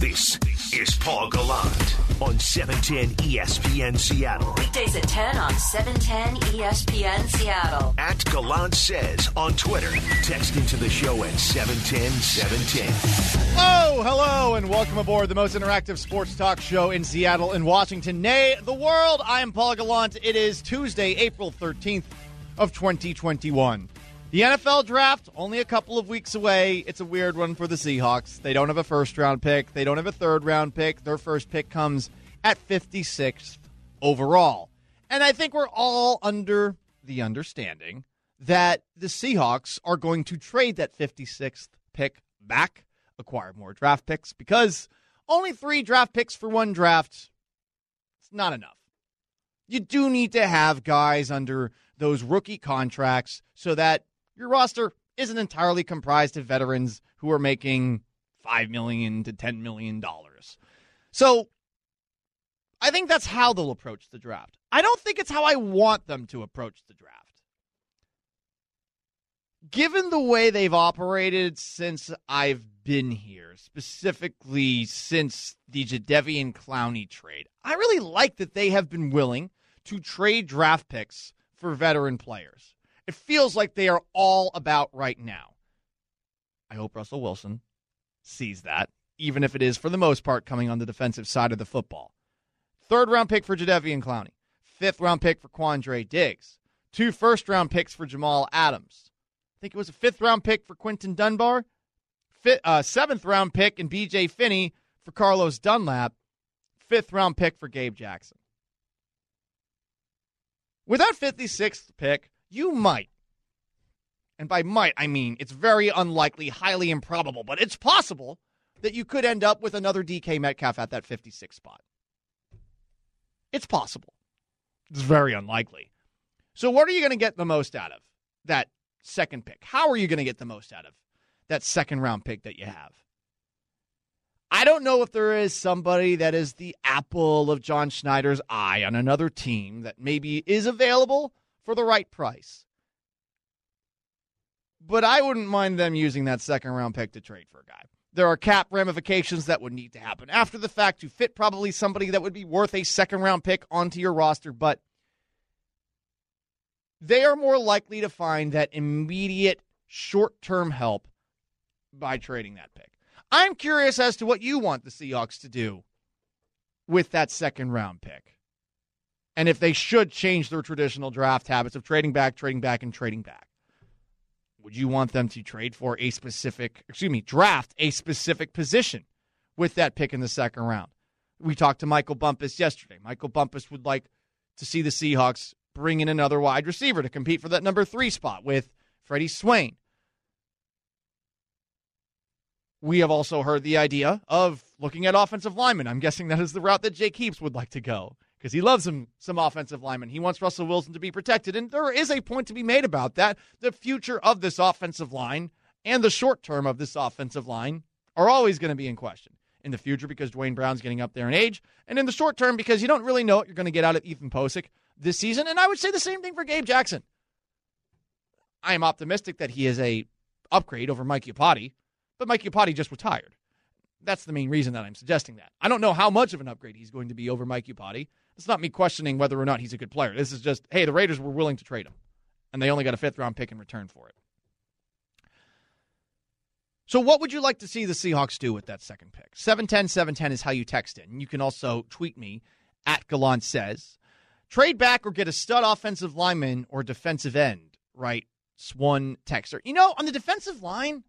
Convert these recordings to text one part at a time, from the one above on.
This is Paul Gallant on 710 ESPN Seattle. Weekdays at 10 on 710 ESPN Seattle. At Gallant Says on Twitter. Text into the show at 710 710. Oh, hello, and welcome aboard the most interactive sports talk show in Seattle and Washington, nay, the world. I am Paul Gallant. It is Tuesday, April 13th of 2021. The NFL draft only a couple of weeks away. It's a weird one for the Seahawks. They don't have a first round pick. They don't have a third round pick. Their first pick comes at 56th overall. And I think we're all under the understanding that the Seahawks are going to trade that 56th pick back, acquire more draft picks because only 3 draft picks for one draft it's not enough. You do need to have guys under those rookie contracts so that your roster isn't entirely comprised of veterans who are making five million to ten million dollars. So I think that's how they'll approach the draft. I don't think it's how I want them to approach the draft. Given the way they've operated since I've been here, specifically since the Jadeveon Clowney trade, I really like that they have been willing to trade draft picks for veteran players. It feels like they are all about right now. I hope Russell Wilson sees that, even if it is, for the most part, coming on the defensive side of the football. Third round pick for Jadeveon Clowney. Fifth round pick for Quandre Diggs. Two first round picks for Jamal Adams. I think it was a fifth round pick for Quinton Dunbar. Fifth, uh, seventh round pick in BJ Finney for Carlos Dunlap. Fifth round pick for Gabe Jackson. With that 56th pick, you might, and by might, I mean it's very unlikely, highly improbable, but it's possible that you could end up with another DK Metcalf at that 56 spot. It's possible. It's very unlikely. So, what are you going to get the most out of that second pick? How are you going to get the most out of that second round pick that you have? I don't know if there is somebody that is the apple of John Schneider's eye on another team that maybe is available for the right price. But I wouldn't mind them using that second round pick to trade for a guy. There are cap ramifications that would need to happen after the fact to fit probably somebody that would be worth a second round pick onto your roster, but they are more likely to find that immediate short term help by trading that pick. I'm curious as to what you want the Seahawks to do with that second round pick. And if they should change their traditional draft habits of trading back, trading back, and trading back. Would you want them to trade for a specific, excuse me, draft a specific position with that pick in the second round? We talked to Michael Bumpus yesterday. Michael Bumpus would like to see the Seahawks bring in another wide receiver to compete for that number three spot with Freddie Swain. We have also heard the idea of looking at offensive linemen. I'm guessing that is the route that Jake Heaps would like to go because he loves some some offensive linemen. He wants Russell Wilson to be protected, and there is a point to be made about that. The future of this offensive line and the short term of this offensive line are always going to be in question in the future because Duane Brown's getting up there in age, and in the short term because you don't really know what you're going to get out of Ethan Pocic this season. And I would say the same thing for Gabe Jackson. I am optimistic that he is a upgrade over Mike Iupati, but Mike Iupati just retired. That's the main reason that I'm suggesting that. I don't know how much of an upgrade he's going to be over Mike Iupati. It's not me questioning whether or not he's a good player. This is just, hey, the Raiders were willing to trade him, and they only got a fifth round pick in return for it. So, what would you like to see the Seahawks do with that second pick? 710 710 is how you text in. You can also tweet me at Gallant Says. Trade back or get a stud offensive lineman or defensive end, right? One texter. You know, on the defensive line,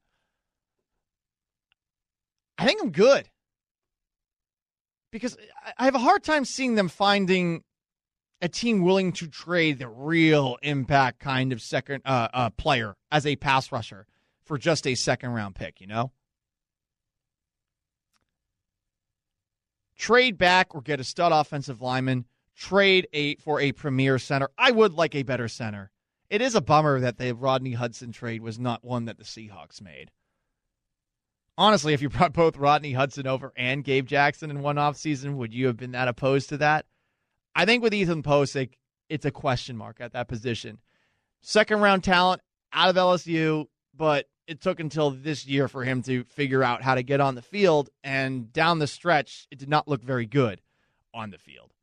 I think I'm good because I have a hard time seeing them finding a team willing to trade the real impact kind of second uh, uh, player as a pass rusher for just a second round pick. You know, trade back or get a stud offensive lineman. Trade a for a premier center. I would like a better center. It is a bummer that the Rodney Hudson trade was not one that the Seahawks made honestly, if you brought both Rodney Hudson over and Gabe Jackson in one offseason, would you have been that opposed to that? I think with Ethan Pocic, it's a question mark at that position. Second round talent out of LSU, but it took until this year for him to figure out how to get on the field. And down the stretch, it did not look very good on the field.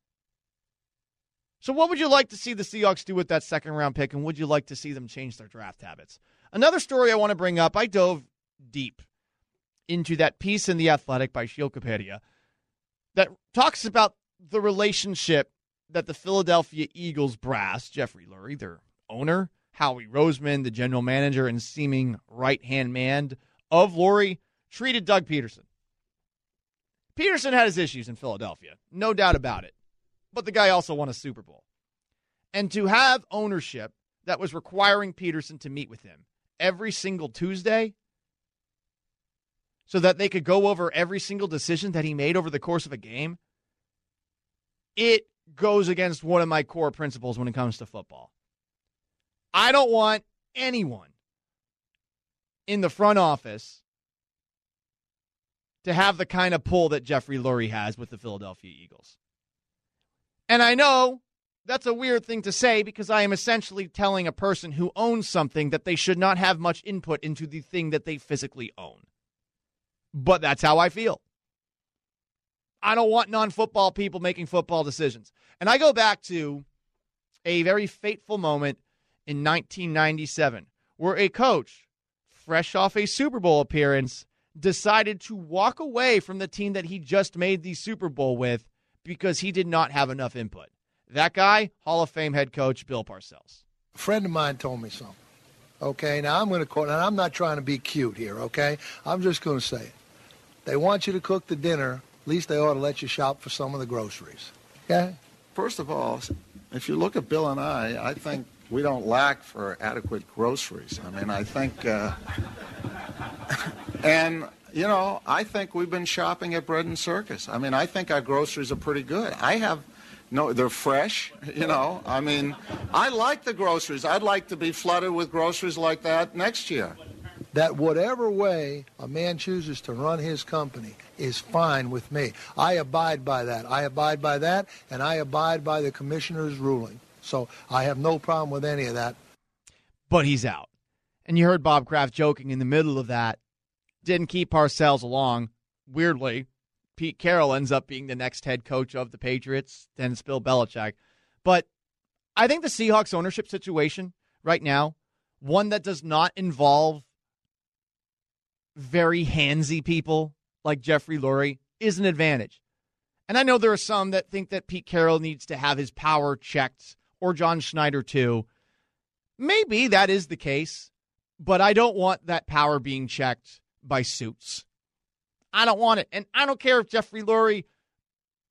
So, what would you like to see the Seahawks do with that second round pick? And would you like to see them change their draft habits? Another story I want to bring up I dove deep into that piece in The Athletic by Sheil Kapadia that talks about the relationship that the Philadelphia Eagles brass, Jeffrey Lurie, their owner, Howie Roseman, the general manager and seeming right hand man of Lurie, treated Doug Pederson. Pederson had his issues in Philadelphia, no doubt about it. But the guy also won a Super Bowl. And to have ownership that was requiring Pederson to meet with him every single Tuesday so that they could go over every single decision that he made over the course of a game, it goes against one of my core principles when it comes to football. I don't want anyone in the front office to have the kind of pull that Jeffrey Lurie has with the Philadelphia Eagles. And I know that's a weird thing to say because I am essentially telling a person who owns something that they should not have much input into the thing that they physically own. But that's how I feel. I don't want non football people making football decisions. And I go back to a very fateful moment in 1997 where a coach, fresh off a Super Bowl appearance, decided to walk away from the team that he just made the Super Bowl with because he did not have enough input. That guy, Hall of Fame head coach Bill Parcells. A friend of mine told me something. Okay, now I'm going to quote, and I'm not trying to be cute here, okay? I'm just going to say it. They want you to cook the dinner at least they ought to let you shop for some of the groceries. Okay? First of all, if you look at Bill and I, I think we don't lack for adequate groceries. I mean, I think, uh, and you know, I think we've been shopping at Bread and Circus. I mean, I think our groceries are pretty good. I have. No, they're fresh, you know. I mean, I like the groceries. I'd like to be flooded with groceries like that next year that whatever way a man chooses to run his company is fine with me. I abide by that. I abide by that, and I abide by the commissioner's ruling. So I have no problem with any of that. But he's out. And you heard Bob Kraft joking in the middle of that. Didn't keep Parcells along. Weirdly, Pete Carroll ends up being the next head coach of the Patriots, then it's Bill Belichick. But I think the Seahawks ownership situation right now, one that does not involve very handsy people like Jeffrey Lurie is an advantage. And I know there are some that think that Pete Carroll needs to have his power checked, or John Schneider too. Maybe that is the case, but I don't want that power being checked by suits. I don't want it. And I don't care if Jeffrey Lurie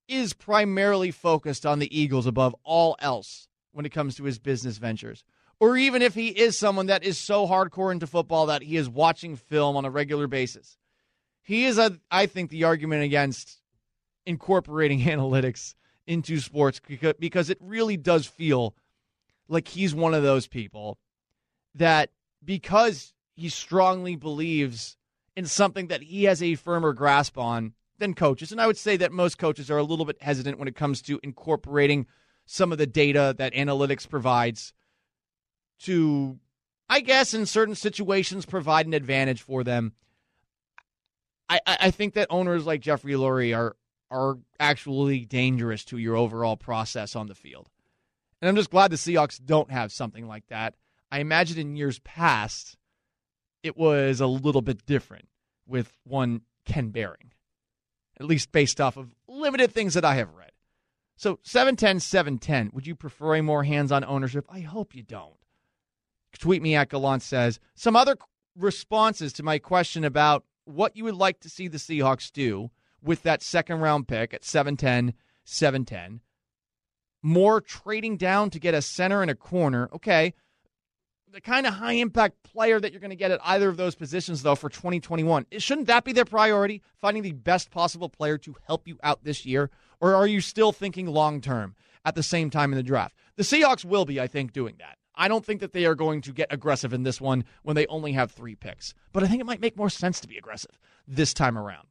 is primarily focused on the Eagles above all else when it comes to his business ventures or even if he is someone that is so hardcore into football that he is watching film on a regular basis. He is, a, I think, the argument against incorporating analytics into sports because it really does feel like he's one of those people that because he strongly believes in something that he has a firmer grasp on than coaches. And I would say that most coaches are a little bit hesitant when it comes to incorporating some of the data that analytics provides to, I guess, in certain situations, provide an advantage for them. I, I think that owners like Jeffrey Lurie are are actually dangerous to your overall process on the field. And I'm just glad the Seahawks don't have something like that. I imagine in years past, it was a little bit different with one Ken Behring, at least based off of limited things that I have read. So 710, 710. Would you prefer a more hands on ownership? I hope you don't tweet me at Gallant says some other responses to my question about what you would like to see the Seahawks do with that second round pick at 710, 710. More trading down to get a center and a corner. Okay. The kind of high impact player that you're going to get at either of those positions, though, for 2021. Shouldn't that be their priority? Finding the best possible player to help you out this year? Or are you still thinking long term at the same time in the draft? The Seahawks will be, I think, doing that. I don't think that they are going to get aggressive in this one when they only have three picks. But I think it might make more sense to be aggressive this time around.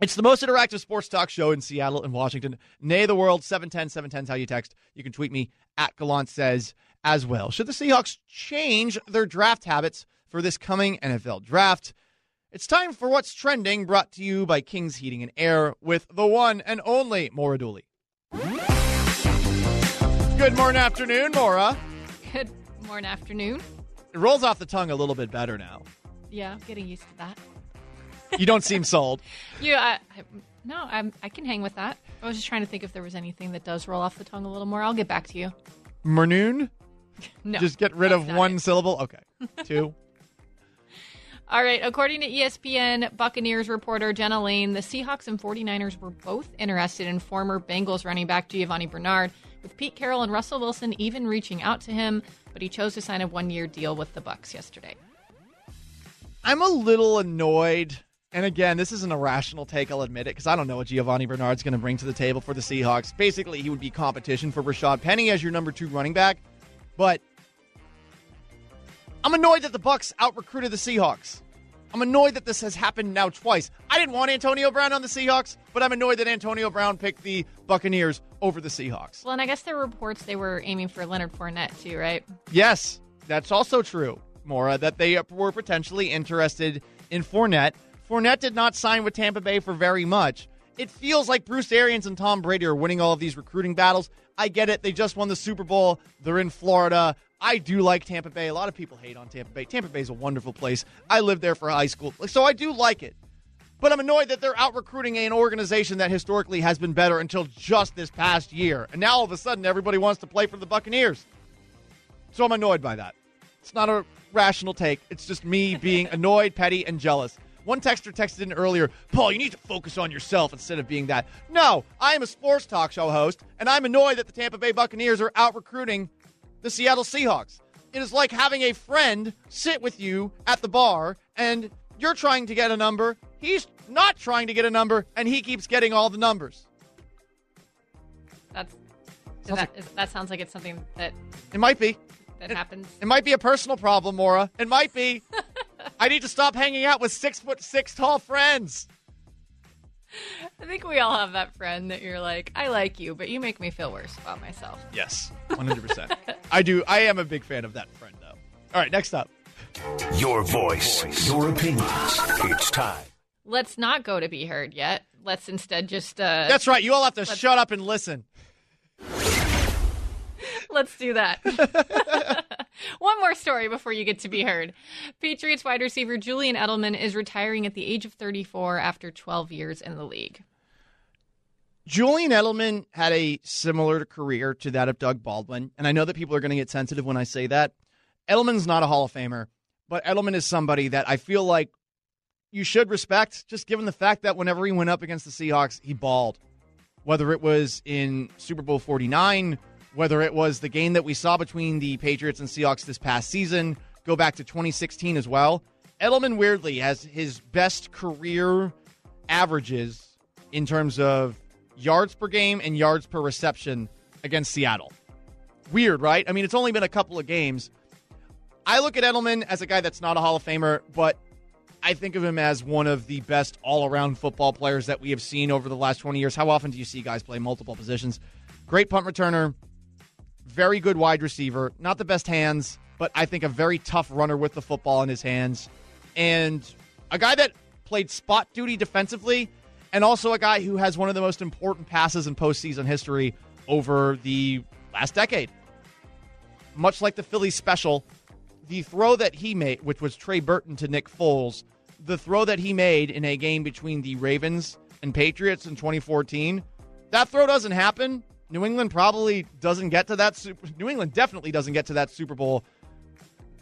It's the most interactive sports talk show in Seattle and Washington. Nay the world, 710 710 is how you text. You can tweet me at Gallant Says as well. Should the Seahawks change their draft habits for this coming NFL draft. It's time for What's Trending, brought to you by King's Heating and Air with the one and only Maura Dooley. Good morning, afternoon, Maura. Good morning, afternoon. It rolls off the tongue a little bit better now. Yeah, I'm getting used to that. You don't seem sold. You, I, I, no, I'm, I can hang with that. I was just trying to think if there was anything that does roll off the tongue a little more. I'll get back to you. Mernoon? No, Just get rid of one it. syllable? Okay. Two. All right. According to ESPN Buccaneers reporter Jenna Laine, the Seahawks and 49ers were both interested in former Bengals running back Giovani Bernard, with Pete Carroll and Russell Wilson even reaching out to him, but he chose to sign a one-year deal with the Bucks yesterday. I'm a little annoyed. And again, this is an irrational take, I'll admit it, because I don't know what Giovani Bernard's going to bring to the table for the Seahawks. Basically, he would be competition for Rashad Penny as your number two running back. But I'm annoyed that the Bucks out recruited the Seahawks. I'm annoyed that this has happened now twice. I didn't want Antonio Brown on the Seahawks, but I'm annoyed that Antonio Brown picked the Buccaneers over the Seahawks. Well, and I guess there were reports they were aiming for Leonard Fournette too, right? Yes, that's also true, Maura, that they were potentially interested in Fournette. Fournette did not sign with Tampa Bay for very much. It feels like Bruce Arians and Tom Brady are winning all of these recruiting battles. I get it. They just won the Super Bowl. They're in Florida. I do like Tampa Bay. A lot of people hate on Tampa Bay. Tampa Bay is a wonderful place. I lived there for high school, so I do like it. But I'm annoyed that they're out recruiting an organization that historically has been better until just this past year. And now all of a sudden everybody wants to play for the Buccaneers. So I'm annoyed by that. It's not a rational take. It's just me being annoyed, petty, and jealous. One texter texted in earlier, Paul, you need to focus on yourself instead of being that. No, I am a sports talk show host, and I'm annoyed that the Tampa Bay Buccaneers are out recruiting the Seattle Seahawks. It is like having a friend sit with you at the bar, and you're trying to get a number. He's not trying to get a number, and he keeps getting all the numbers. That's Sounds that, is, that sounds like it's something that It might be. that happens. It might be a personal problem, Maura. It might be. I need to stop hanging out with six foot six tall friends. I think we all have that friend that you're like, I like you, but you make me feel worse about myself. Yes, 100%. I do. I am a big fan of that friend, though. All right, next up. Your voice, your opinions. It's time. Let's not go to be heard yet. Let's instead just uh, That's right. You all have to shut up and listen. let's do that. One more story before you get to be heard. Patriots wide receiver Julian Edelman is retiring at the age of 34 after 12 years in the league. Julian Edelman had a similar career to that of Doug Baldwin, and I know that people are going to get sensitive when I say that. Edelman's not a Hall of Famer, but Edelman is somebody that I feel like you should respect, just given the fact that whenever he went up against the Seahawks, he balled. Whether it was in Super Bowl 49, whether it was the game that we saw between the Patriots and Seahawks this past season, go back to 2016 as well. Edelman weirdly has his best career averages in terms of yards per game and yards per reception against Seattle. Weird, right? I mean, it's only been a couple of games. I look at Edelman as a guy that's not a Hall of Famer, but I think of him as one of the best all around football players that we have seen over the last 20 years. How often do you see guys play multiple positions? Great punt returner, very good wide receiver, not the best hands, but I think a very tough runner with the football in his hands, and a guy that played spot duty defensively, and also a guy who has one of the most important passes in postseason history over the last decade. Much like the Phillies special, the throw that he made, which was Trey Burton to Nick Foles, the throw that he made in a game between the Ravens and Patriots in 2014, that throw doesn't happen. New England probably doesn't get to that. Super, New England definitely doesn't get to that Super Bowl.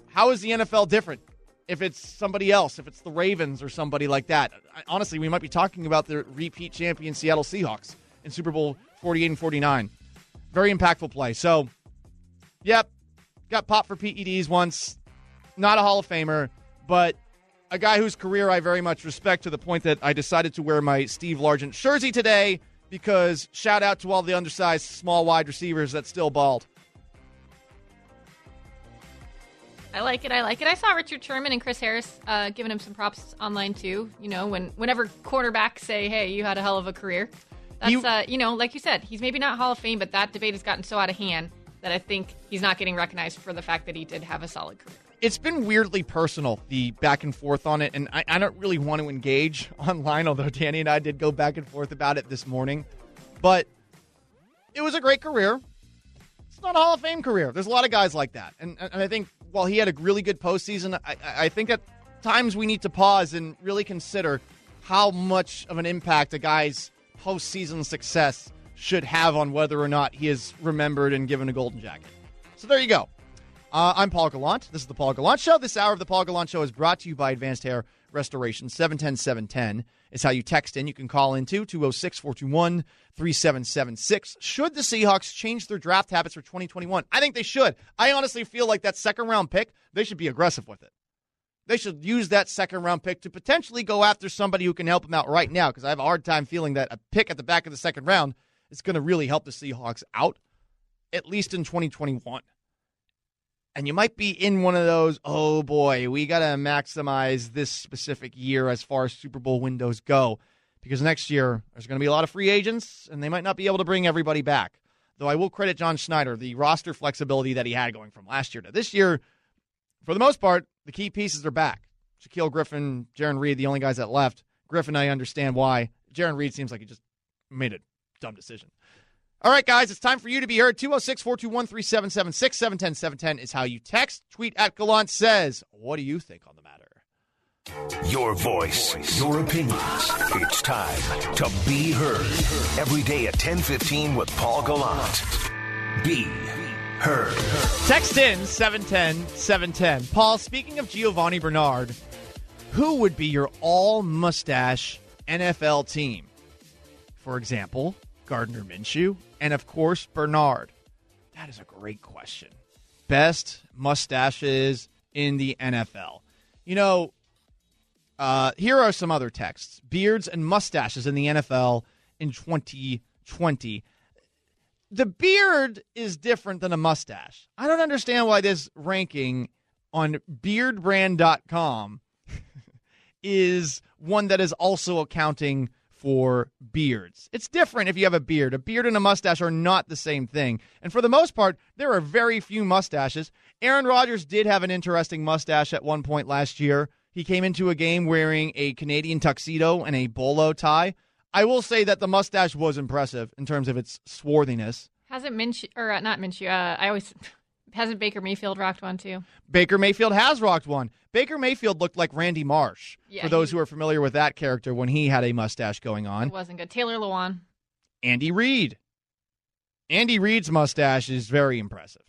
How is the NFL different? If it's somebody else, if it's the Ravens or somebody like that, I- honestly, we might be talking about the repeat champion Seattle Seahawks in Super Bowl 48 and 49. Very impactful play. So, yep, got popped for PEDs once. Not a Hall of Famer, but a guy whose career I very much respect to the point that I decided to wear my Steve Largent jersey today because shout out to all the undersized small wide receivers that still balled. I like it. I like it. I saw Richard Sherman and Chris Harris uh, giving him some props online too. You know, when whenever quarterbacks say, "Hey, you had a hell of a career," that's You- uh, you know, like you said, he's maybe not Hall of Fame, but that debate has gotten so out of hand that I think he's not getting recognized for the fact that he did have a solid career. It's been weirdly personal, the back and forth on it, and I, I don't really want to engage online, although Danny and I did go back and forth about it this morning. But it was a great career. It's not a Hall of Fame career. There's a lot of guys like that. And, and I think while he had a really good postseason, I, I think at times we need to pause and really consider how much of an impact a guy's postseason success should have on whether or not he is remembered and given a golden jacket. So there you go. Uh, I'm Paul Gallant. This is the Paul Gallant Show. This hour of the Paul Gallant Show is brought to you by Advanced Hair Restoration. 710 710 is how you text in. You can call in too, 206 421 3776. Should the Seahawks change their draft habits for 2021? I think they should. I honestly feel like that second round pick, they should be aggressive with it. They should use that second round pick to potentially go after somebody who can help them out right now because I have a hard time feeling that a pick at the back of the second round is going to really help the Seahawks out, at least in 2021 and you might be in one of those, oh boy, we got to maximize this specific year as far as Super Bowl windows go. Because next year, there's going to be a lot of free agents, and they might not be able to bring everybody back. Though I will credit John Schneider, the roster flexibility that he had going from last year to this year. For the most part, the key pieces are back. Shaquill Griffin, Jarran Reed, the only guys that left. Griffin, I understand why. Jarran Reed seems like he just made a dumb decision. All right, guys, it's time for you to be heard. 206 421 3776 710 710 is how you text. Tweet at Gallant says, What do you think on the matter? Your voice, your opinions. It's time to be heard. Every day at 1015 with Paul Gallant. Be heard. Text in 710 710. Paul, speaking of Giovani Bernard, who would be your all mustache NFL team? For example, Gardner Minshew, and of course, Bernard. That is a great question. Best mustaches in the NFL. You know, uh, here are some other texts beards and mustaches in the NFL in 2020. The beard is different than a mustache. I don't understand why this ranking on beardbrand.com is one that is also accounting for beards. It's different if you have a beard. A beard and a mustache are not the same thing. And for the most part, there are very few mustaches. Aaron Rodgers did have an interesting mustache at one point last year. He came into a game wearing a Canadian tuxedo and a bolo tie. I will say that the mustache was impressive in terms of its swarthiness. Hasn't Minshew, or not Minshew, uh, I always, hasn't Baker Mayfield rocked one too? Baker Mayfield has rocked one. Baker Mayfield looked like Randy Marsh, Yeah, for those he- who are familiar with that character when he had a mustache going on. It wasn't good. Taylor Lewan. Andy Reid. Andy Reid's mustache is very impressive.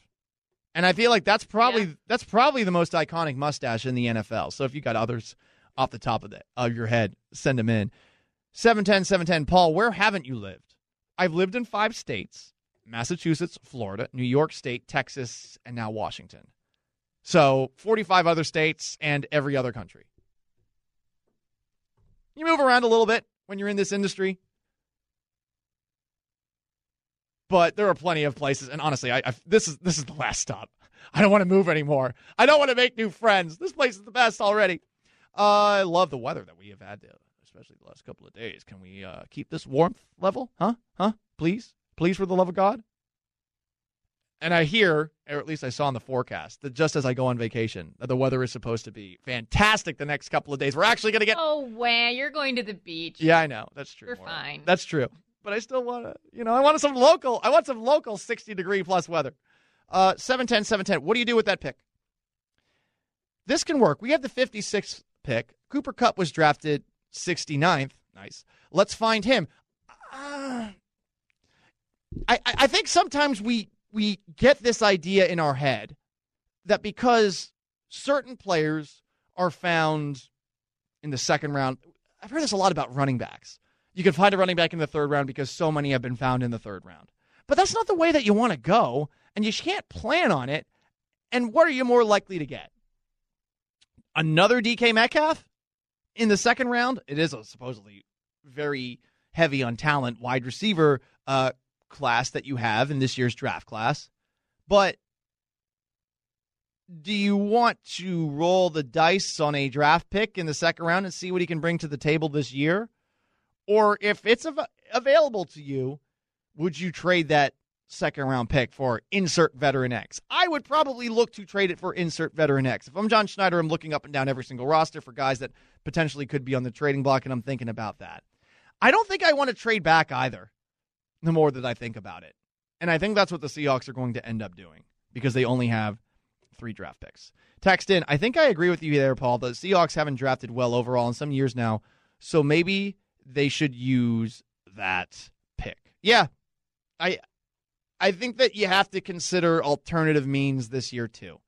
And I feel like that's probably Yeah. that's probably the most iconic mustache in the NFL. So if you got others off the top of the of your head, send them in. 710 710 Paul, where haven't you lived? I've lived in 5 states. Massachusetts, Florida, New York State, Texas, and now Washington. So, 45 other states and every other country. You move around a little bit when you're in this industry but there are plenty of places. And honestly, I, I this is this is the last stop. I don't want to move anymore. I don't want to make new friends. This place is the best already. Uh, I love the weather that we have had, especially the last couple of days. Can we uh, keep this warmth level? Huh? Huh? Please, please, for the love of God. And I hear, or at least I saw in the forecast, that just as I go on vacation, that the weather is supposed to be fantastic the next couple of days. We're actually going to get Oh, wow. You're going to the beach. yeah, I know. That's true. We're Maura. fine. That's true. But I still want to, you know, I want some local. I want some local 60 degree plus weather. Uh, 710, 710. What do you do with that pick? This can work. We have the 56th pick. Cooper Kupp was drafted 69th. Nice. Let's find him. Uh, I I think sometimes we we get this idea in our head that because certain players are found in the second round, I've heard this a lot about running backs. You can find a running back in the third round because so many have been found in the third round. But that's not the way that you want to go, and you can't plan on it. And what are you more likely to get? Another DK Metcalf in the second round? It is a supposedly very heavy on talent wide receiver uh, class that you have in this year's draft class. But do you want to roll the dice on a draft pick in the second round and see what he can bring to the table this year? Or if it's av- available to you, would you trade that second round pick for insert veteran X. I would probably look to trade it for insert veteran X. If I'm John Schneider, I'm looking up and down every single roster for guys that potentially could be on the trading block, and I'm thinking about that. I don't think I want to trade back either, the more that I think about it. And I think that's what the Seahawks are going to end up doing because they only have three draft picks. Text in, I think I agree with you there, Paul. The Seahawks haven't drafted well overall in some years now, so maybe they should use that pick. Yeah, I I think that you have to consider alternative means this year too.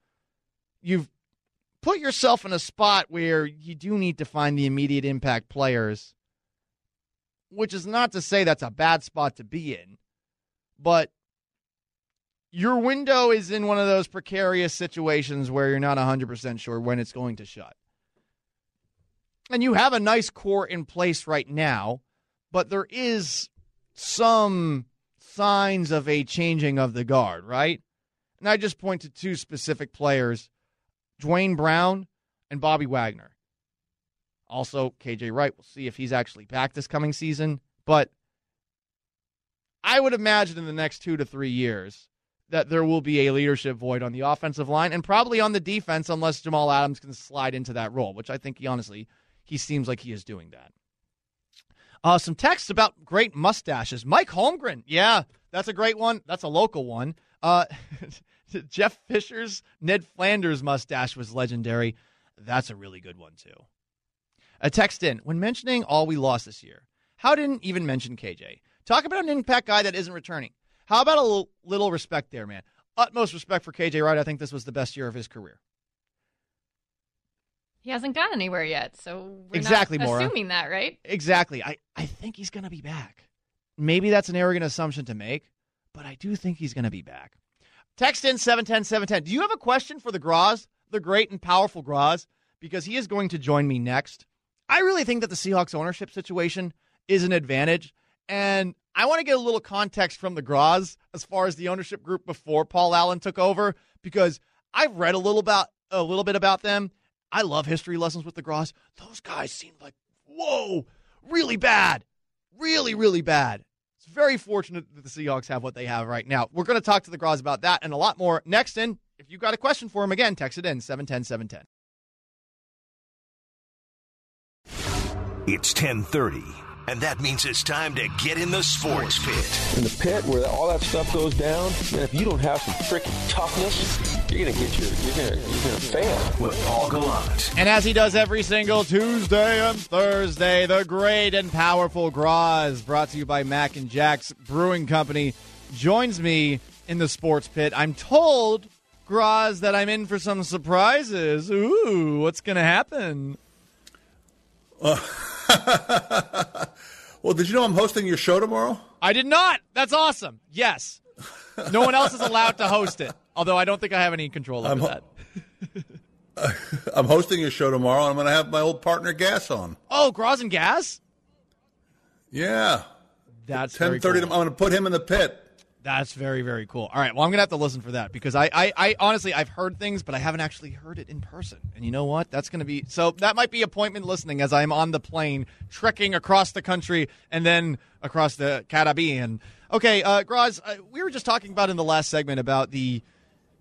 You've put yourself in a spot where you do need to find the immediate impact players, which is not to say that's a bad spot to be in, but your window is in one of those precarious situations where you're not 100% sure when it's going to shut. And you have a nice core in place right now, but there is some signs of a changing of the guard, right? And I just point to two specific players Duane Brown and Bobby Wagner. Also, KJ Wright. We'll see if he's actually back this coming season. But I would imagine in the next two to three years that there will be a leadership void on the offensive line and probably on the defense unless Jamal Adams can slide into that role, which I think he honestly he seems like he is doing that. Uh, some texts about great mustaches. Mike Holmgren, yeah, that's a great one. That's a local one. Uh, Jeff Fisher's Ned Flanders mustache was legendary. That's a really good one too. A text in when mentioning all we lost this year. How didn't even mention KJ? Talk about an impact guy that isn't returning. How about a little, little respect there, man? Utmost respect for KJ Wright. I think this was the best year of his career. He hasn't gone anywhere yet, so we're exactly, not Maura. assuming that, right? Exactly. I, I think he's going to be back. Maybe that's an arrogant assumption to make, but I do think he's going to be back. Text in 710 710. Do you have a question for the Groz, the great and powerful Groz? Because he is going to join me next. I really think that the Seahawks ownership situation is an advantage. And I want to get a little context from the Groz as far as the ownership group before Paul Allen took over, because I've read a little about a little bit about them. I love history lessons with the Groz. Those guys seem like whoa, really bad, really really bad. It's very fortunate that the Seahawks have what they have right now. We're going to talk to the Groz about that and a lot more next. In if you've got a question for him, again, text it in 710 710. It's 1030, and that means it's time to get in the sports pit. in the pit where all that stuff goes down, man, if you don't have some freaking toughness, you're gonna get your, you're gonna, you're gonna fail. With Paul Gallant. And as he does every single Tuesday and Thursday, the great and powerful Groz, brought to you by Mac and Jack's Brewing Company, joins me in the sports pit. I'm told, Groz, that I'm in for some surprises. Ooh, what's going to happen? Uh, Well, did you know I'm hosting your show tomorrow? I did not. That's awesome. Yes. No one else is allowed to host it, although I don't think I have any control over I'm ho- that. I'm hosting your show tomorrow, and I'm going to have my old partner Gas on. Oh, Groz and Gas? Yeah, That's 10:30. cool. I'm going to put him in the pit. That's very, very cool. All right. Well, I'm going to have to listen for that because I, I, I honestly, I've heard things, but I haven't actually heard it in person. And you know what? That's going to be so that might be appointment listening as I'm on the plane trekking across the country and then across the Caribbean. Okay, uh, Groz, uh, we were just talking about in the last segment about the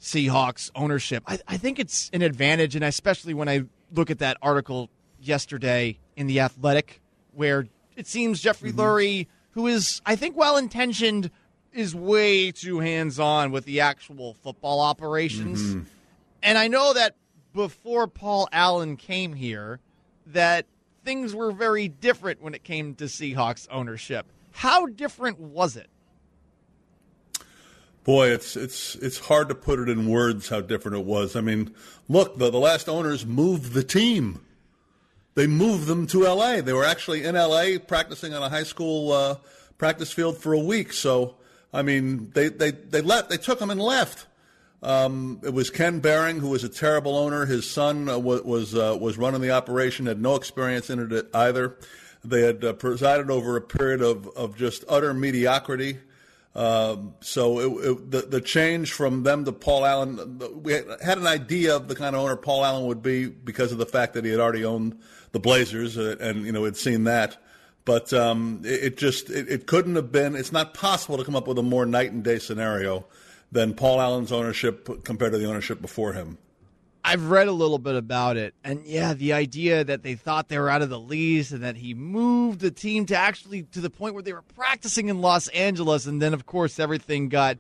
Seahawks ownership. I, I think it's an advantage, and especially when I look at that article yesterday in The Athletic, where it seems Jeffrey Lurie, who is, I think, well intentioned, is way too hands on with the actual football operations. And I know that before Paul Allen came here, that things were very different when it came to Seahawks ownership. How different was it? Boy, it's it's it's hard to put it in words how different it was. I mean, look, the, the last owners moved the team. They moved them to L.A. They were actually in L.A. practicing on a high school uh, practice field for a week. So, I mean, they they they left. They took them and left. Um, it was Ken Behring, who was a terrible owner. His son uh, was was, uh, was running the operation, had no experience in it either. They had uh, presided over a period of, of just utter mediocrity. Um, so it, it, the the change from them to Paul Allen, we had an idea of the kind of owner Paul Allen would be because of the fact that he had already owned the Blazers, uh, and you know had seen that. But um, it, it, just it, it, couldn't have been. It's not possible to come up with a more night and day scenario than Paul Allen's ownership compared to the ownership before him. I've read a little bit about it, and yeah, the idea that they thought they were out of the lease and that he moved the team to actually to the point where they were practicing in Los Angeles, and then of course everything got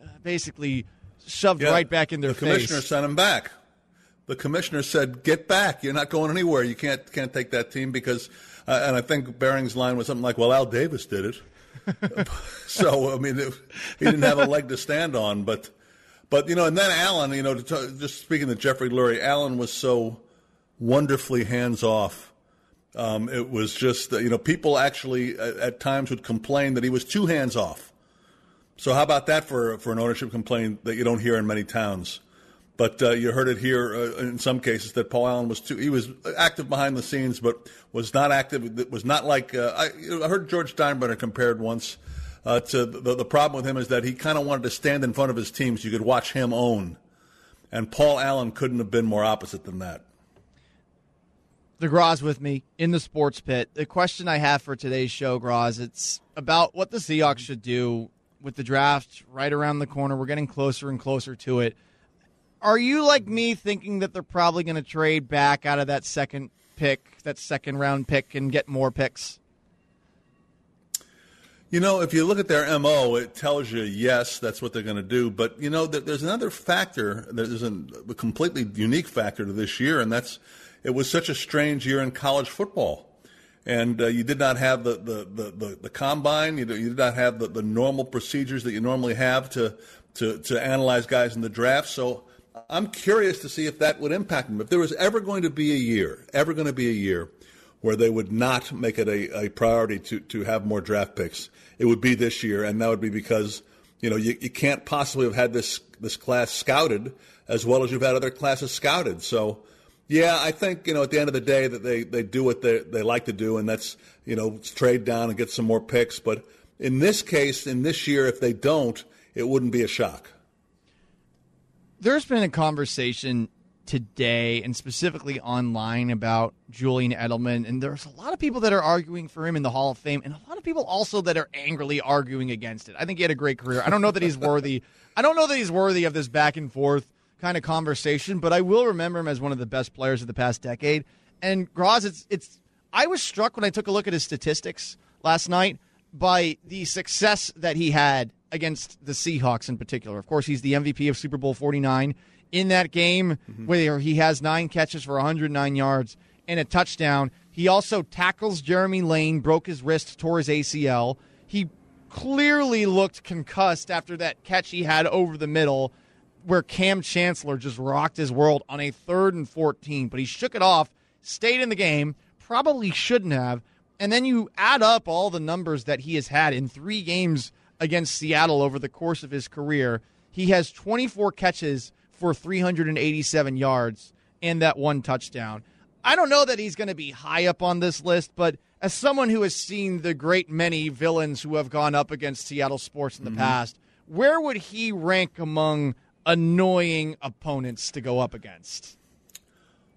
uh, basically shoved yeah, right back in their the face. The commissioner sent him back. The commissioner said, "Get back! You're not going anywhere. You can't can't take that team because." Uh, and I think Behring's line was something like, "Well, Al Davis did it." so I mean, it, he didn't have a leg to stand on, but but, you know, and then Allen, you know, just speaking to Jeffrey Lurie, Allen was so wonderfully hands off. Um, it was just, you know, people actually at, at, times would complain that he was too hands off. So how about that for for an ownership complaint that you don't hear in many towns? But uh, you heard it here uh, in some cases that Paul Allen was too. He was active behind the scenes, but was not active. Was not like uh, I, I, heard George Steinbrenner compared once uh, to the, the problem with him is that he kind of wanted to stand in front of his team so you could watch him own. And Paul Allen couldn't have been more opposite than that. The Groz with me in the sports pit. The question I have for today's show, Groz, it's about what the Seahawks should do with the draft right around the corner. We're getting closer and closer to it. Are you like me thinking that they're probably going to trade back out of that second pick, that second round pick, and get more picks? You know, if you look at their MO, it tells you, yes, that's what they're going to do. But, you know, there's another factor, there's a completely unique factor to this year, and that's it was such a strange year in college football. And uh, you did not have the, the, the, the, the combine, you, you did not have the, the normal procedures that you normally have to, to, to analyze guys in the draft. So I'm curious to see if that would impact them. If there was ever going to be a year, ever going to be a year where they would not make it a, a priority to, to have more draft picks. It would be this year, and that would be because you know you, you can't possibly have had this this class scouted as well as you've had other classes scouted. So, yeah, I think you know at the end of the day that they, they do what they they like to do, and that's you know trade down and get some more picks. But in this case, in this year, if they don't, it wouldn't be a shock. There's been a conversation today and specifically online about Julian Edelman. And there's a lot of people that are arguing for him in the Hall of Fame, and a lot of people also that are angrily arguing against it. I think he had a great career. I don't know that he's worthy. I don't know that he's worthy of this back and forth kind of conversation, but I will remember him as one of the best players of the past decade. And Groz, it's it's. I was struck when I took a look at his statistics last night by the success that he had against the Seahawks in particular. Of course, he's the MVP of Super Bowl 49 in that game mm-hmm. where he has nine catches for 109 yards and a touchdown. He also tackles Jeremy Lane, broke his wrist, tore his ACL. He clearly looked concussed after that catch he had over the middle where Kam Chancellor just rocked his world on a third and 14, but he shook it off, stayed in the game, probably shouldn't have. And then you add up all the numbers that he has had in three games against Seattle over the course of his career. He has 24 catches for 387 yards and that one touchdown. I don't know that he's going to be high up on this list, but as someone who has seen the great many villains who have gone up against Seattle sports in the mm-hmm. past, where would he rank among annoying opponents to go up against?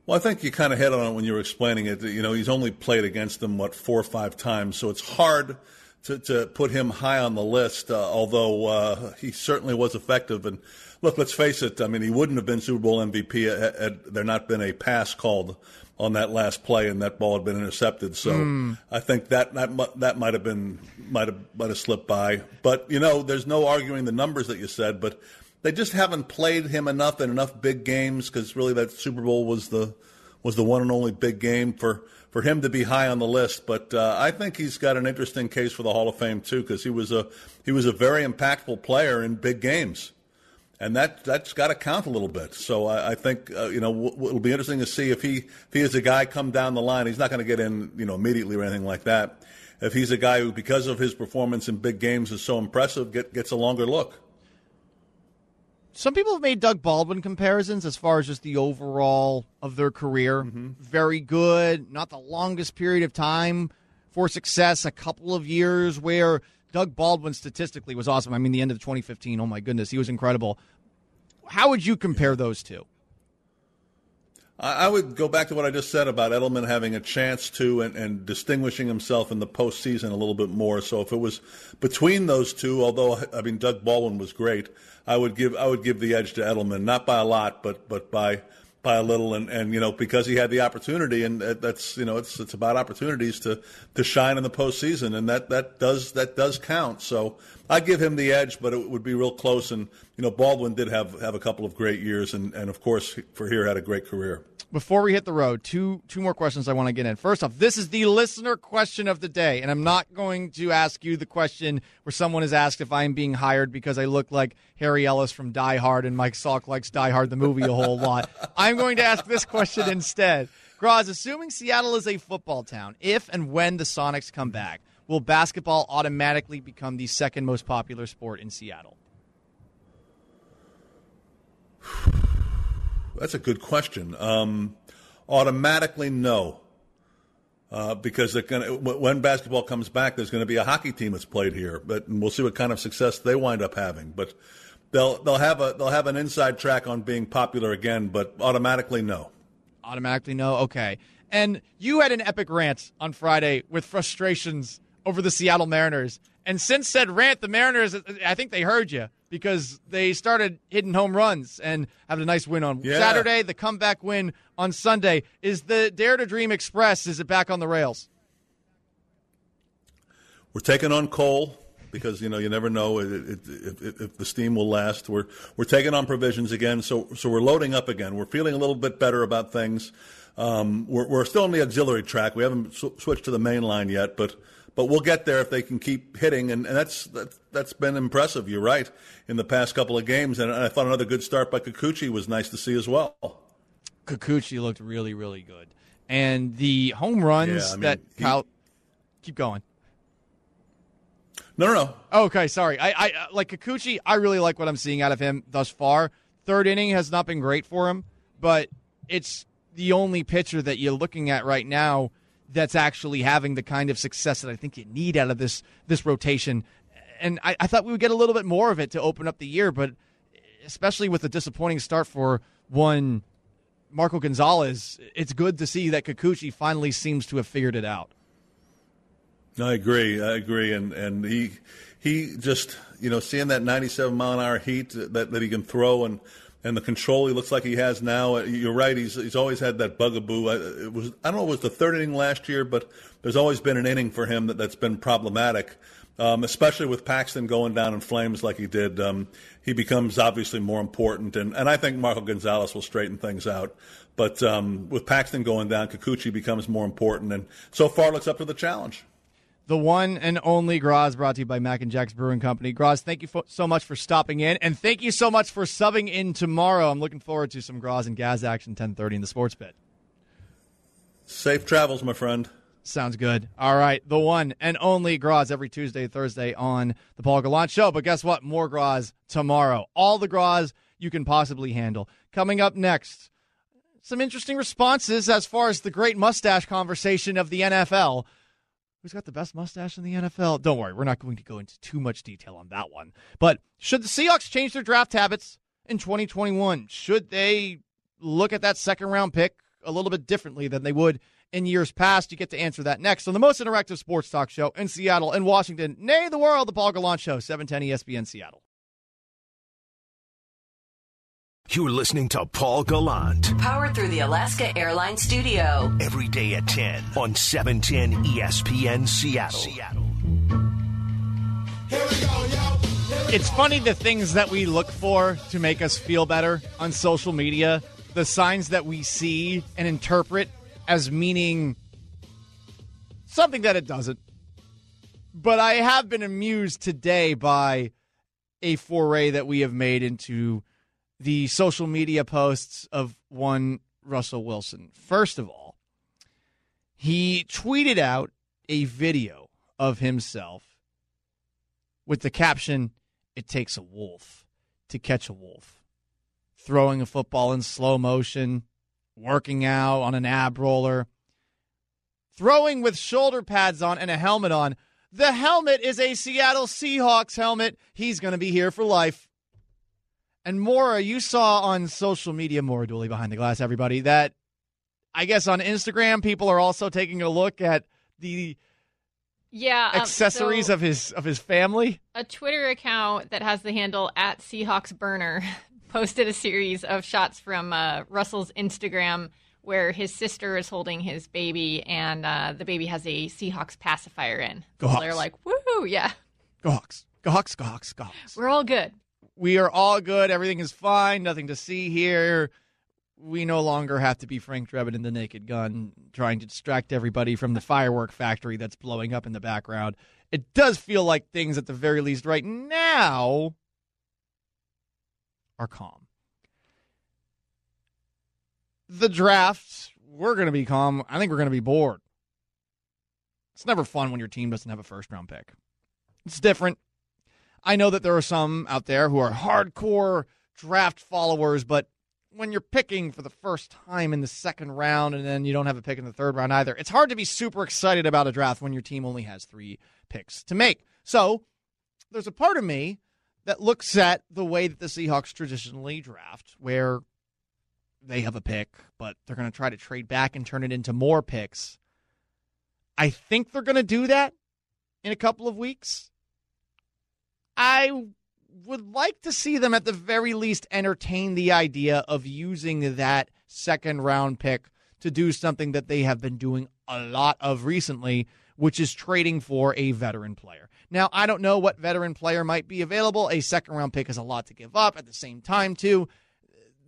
Well, I think you kind of hit on it when you were explaining it. You know, he's only played against them, what, four or five times, so it's hard to, to put him high on the list, uh, although uh, he certainly was effective. And look, let's face it. I mean, he wouldn't have been Super Bowl MVP had, had there not been a pass called on that last play and that ball had been intercepted. So mm. I think that that that might have been might have might have slipped by. But you know, there's no arguing the numbers that you said, but they just haven't played him enough in enough big games because really that Super Bowl was the was the one and only big game for for him to be high on the list. But uh, I think he's got an interesting case for the Hall of Fame too, because he was a he was a very impactful player in big games, and that that's got to count a little bit. So I, I think uh, you know w- it'll be interesting to see if he if he is a guy come down the line. He's not going to get in you know immediately or anything like that. If he's a guy who, because of his performance in big games, is so impressive, get, gets a longer look. Some people have made Doug Baldwin comparisons as far as just the overall of their career. Mm-hmm. Very good, not the longest period of time for success, a couple of years where Doug Baldwin statistically was awesome. I mean, the end of 2015, oh my goodness, he was incredible. How would you compare those two? I would go back to what I just said about Edelman having a chance to and, and, distinguishing himself in the postseason a little bit more. So if it was between those two, although I mean Doug Baldwin was great, I would give I would give the edge to Edelman, not by a lot, but but by by a little, and, and you know because he had the opportunity, and that's you know it's it's about opportunities to to shine in the postseason, and that that does that does count. So I give him the edge, but it would be real close. And you know Baldwin did have have a couple of great years, and and of course for here had a great career before we hit the road, two two more questions I want to get in. First off, this is the listener question of the day, and I'm not going to ask you the question where someone is asked if I'm being hired because I look like Harry Ellis from Die Hard and Mike Salk likes Die Hard the movie a whole lot. I'm going to ask this question instead. Groz, assuming Seattle is a football town, if and when the Sonics come back, will basketball automatically become the second most popular sport in Seattle? That's a good question. Um, automatically, no. Uh, because gonna, when basketball comes back, there's going to be a hockey team that's played here, but we'll see what kind of success they wind up having. But they'll they'll have a they'll have an inside track on being popular again, but automatically no. Automatically no. Okay. And you had an epic rant on Friday with frustrations over the Seattle Mariners, and since said rant, the Mariners I think they heard you because they started hitting home runs and having a nice win on yeah. Saturday. The comeback win on Sunday. Is the Dare to Dream Express? Is it back on the rails? We're taking on coal because you know you never know if, the steam will last. We're we're taking on provisions again, so so we're loading up again. We're feeling a little bit better about things. Um, we're, we're still on the auxiliary track. We haven't sw- switched to the main line yet, but but we'll get there if they can keep hitting. And, and that's, that's, that's been impressive. You're right in the past couple of games. And I thought another good start by Kikuchi was nice to see as well. Kikuchi looked really, really good. And the home runs yeah, I mean, that he, Kyle, keep going. No, no, no. Okay, sorry. I, I uh, like Kikuchi. I really like what I'm seeing out of him thus far. Third inning has not been great for him, but it's the only pitcher that you're looking at right now that's actually having the kind of success that I think you need out of this this rotation. And I, I thought we would get a little bit more of it to open up the year, but especially with the disappointing start for one Marco Gonzalez, it's good to see that Kikuchi finally seems to have figured it out. I agree. I agree, and and he he just you know seeing that 97 mile an hour heat that that he can throw and and the control he looks like he has now. Uh, you're right. He's he's always had that bugaboo. It was I don't know. It was the third inning last year, but there's always been an inning for him that, that's been problematic. Um, especially with Paxton going down in flames like he did, um, he becomes obviously more important. And, and I think Marco Gonzalez will straighten things out. But um, with Paxton going down, Kikuchi becomes more important. And so far, looks up to the challenge the one and only Groz, brought to you by Mac and Jack's Brewing Company. Groz, thank you fo- so much for stopping in, and thank you so much for subbing in tomorrow. I'm looking forward to some Groz and Gaz action 10:30 in the Sports Pit. Safe travels, my friend. Sounds good. All right, the one and only Groz every Tuesday, Thursday on the Paul Gallant Show. But guess what? More Groz tomorrow. All the Groz you can possibly handle. Coming up next, some interesting responses as far as the great mustache conversation of the NFL. Who's got the best mustache in the NFL? Don't worry, we're not going to go into too much detail on that one. But should the Seahawks change their draft habits in 2021? Should they look at that second round pick a little bit differently than they would in years past? You get to answer that next on the most interactive sports talk show in Seattle and Washington, nay, the world, the Paul Gallant Show, 710 ESPN Seattle. You're listening to Paul Gallant. Powered through the Alaska Airlines studio. Every day at 10 on 710 ESPN Seattle. Seattle. It's funny the things that we look for to make us feel better on social media, the signs that we see and interpret as meaning something that it doesn't. But I have been amused today by a foray that we have made into the social media posts of one Russell Wilson. First of all, he tweeted out a video of himself with the caption, It takes a wolf to catch a wolf. Throwing a football in slow motion, working out on an ab roller, throwing with shoulder pads on and a helmet on. The helmet is a Seattle Seahawks helmet. He's going to be here for life. And Maura, you saw on social media, Maura Dooley behind the glass, everybody, that I guess on Instagram, people are also taking a look at the Yeah. um, accessories so of his of his family. a Twitter account that has the handle at Seahawks Burner posted a series of shots from uh, Russell's Instagram where his sister is holding his baby and uh, the baby has a Seahawks pacifier in. Go So Hawks. they're like, woo, yeah, Go Hawks. Go Hawks. Go Hawks. Go Hawks. we're all good. We are all good. Everything is fine. Nothing to see here. We no longer have to be Frank Drebin in the Naked Gun trying to distract everybody from the firework factory that's blowing up in the background. It does feel like things, at the very least, right now, are calm. The drafts, we're going to be calm. I think we're going to be bored. It's never fun when your team doesn't have a first round pick. It's different. I know that there are some out there who are hardcore draft followers, but when you're picking for the first time in the second round and then you don't have a pick in the third round either, it's hard to be super excited about a draft when your team only has three picks to make. So there's a part of me that looks at the way that the Seahawks traditionally draft, where they have a pick, but they're going to try to trade back and turn it into more picks. I think they're going to do that in a couple of weeks. I would like to see them at the very least entertain the idea of using that second round pick to do something that they have been doing a lot of recently, which is trading for a veteran player. Now, I don't know what veteran player might be available. A second round pick is a lot to give up. At the same time, too,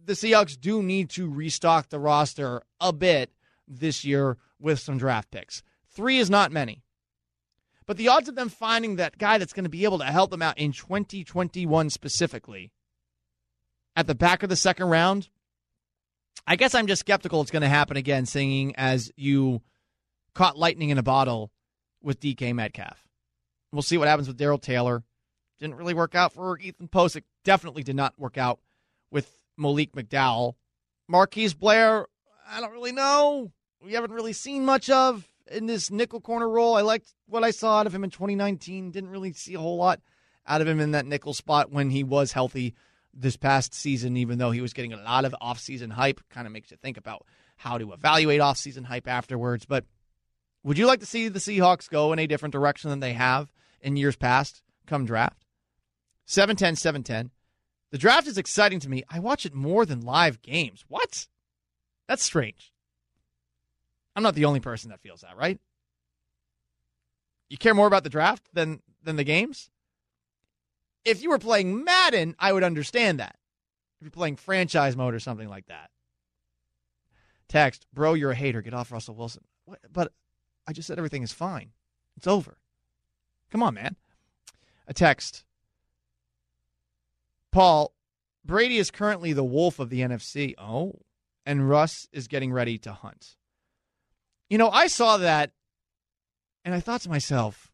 the Seahawks do need to restock the roster a bit this year with some draft picks. Three is not many. But the odds of them finding that guy that's going to be able to help them out in 2021 specifically at the back of the second round, I guess I'm just skeptical it's going to happen again, seeing as you caught lightning in a bottle with DK Metcalf. We'll see what happens with Darrell Taylor. Didn't really work out for Ethan Pocic. It Definitely did not work out with Malik McDowell. Marquise Blair, I don't really know. We haven't really seen much of in this nickel corner role. I liked what I saw out of him in 2019. Didn't really see a whole lot out of him in that nickel spot when he was healthy this past season, even though he was getting a lot of offseason hype. Kind of makes you think about how to evaluate offseason hype afterwards. But would you like to see the Seahawks go in a different direction than they have in years past come draft? 710, 710. The draft is exciting to me. I watch it more than live games. What? That's strange. I'm not the only person that feels that, right? You care more about the draft than than the games? If you were playing Madden, I would understand that. If you're playing franchise mode or something like that. Text, bro, you're a hater. Get off Russell Wilson. What? But I just said everything is fine. It's over. Come on, man. A text. Paul, Brady is currently the wolf of the NFC. Oh. And Russ is getting ready to hunt. You know, I saw that and I thought to myself,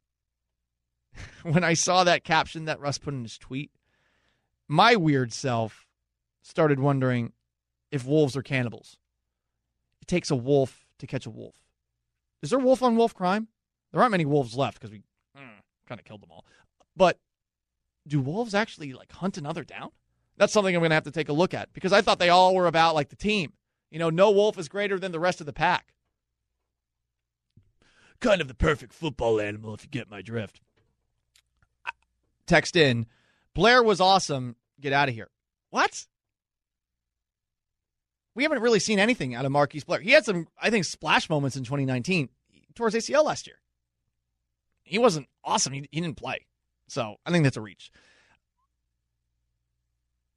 when I saw that caption that Russ put in his tweet, my weird self started wondering if wolves are cannibals. It takes a wolf to catch a wolf. Is there wolf on wolf crime? There aren't many wolves left because we mm, kind of killed them all. But do wolves actually like hunt another down? That's something I'm going to have to take a look at because I thought they all were about like the team. You know, no wolf is greater than the rest of the pack. Kind of the perfect football animal, if you get my drift. Text in Blair was awesome. Get out of here. What? We haven't really seen anything out of Marquise Blair. He had some, I think, splash moments in 2019 towards ACL last year. He wasn't awesome. He, he didn't play. So I think that's a reach.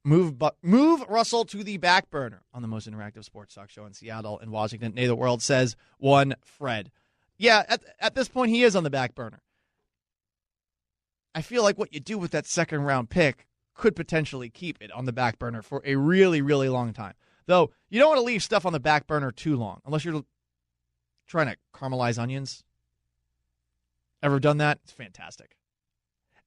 Move, but move Russell to the back burner on the most interactive sports talk show in Seattle and Washington. Nay, the world says one Fred. Yeah, at at this point he is on the back burner. I feel like what you do with that second round pick could potentially keep it on the back burner for a really, really long time. Though you don't want to leave stuff on the back burner too long, unless you're trying to caramelize onions. Ever done that? It's fantastic.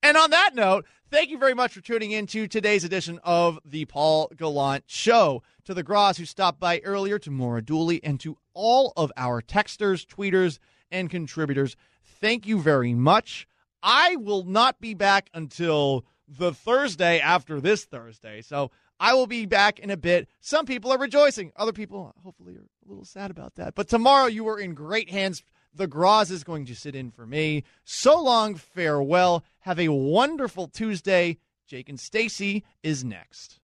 And on that note, thank you very much for tuning in to today's edition of the Paul Gallant Show. To the Groz who stopped by earlier, to Maura Dooley, and to all of our texters, tweeters, and contributors, thank you very much. I will not be back until the Thursday after this Thursday. So I will be back in a bit. Some people are rejoicing. Other people, hopefully, are a little sad about that. But tomorrow, you are in great hands. The Groz is going to sit in for me. So long, farewell. Have a wonderful Tuesday. Jake and Stacy is next.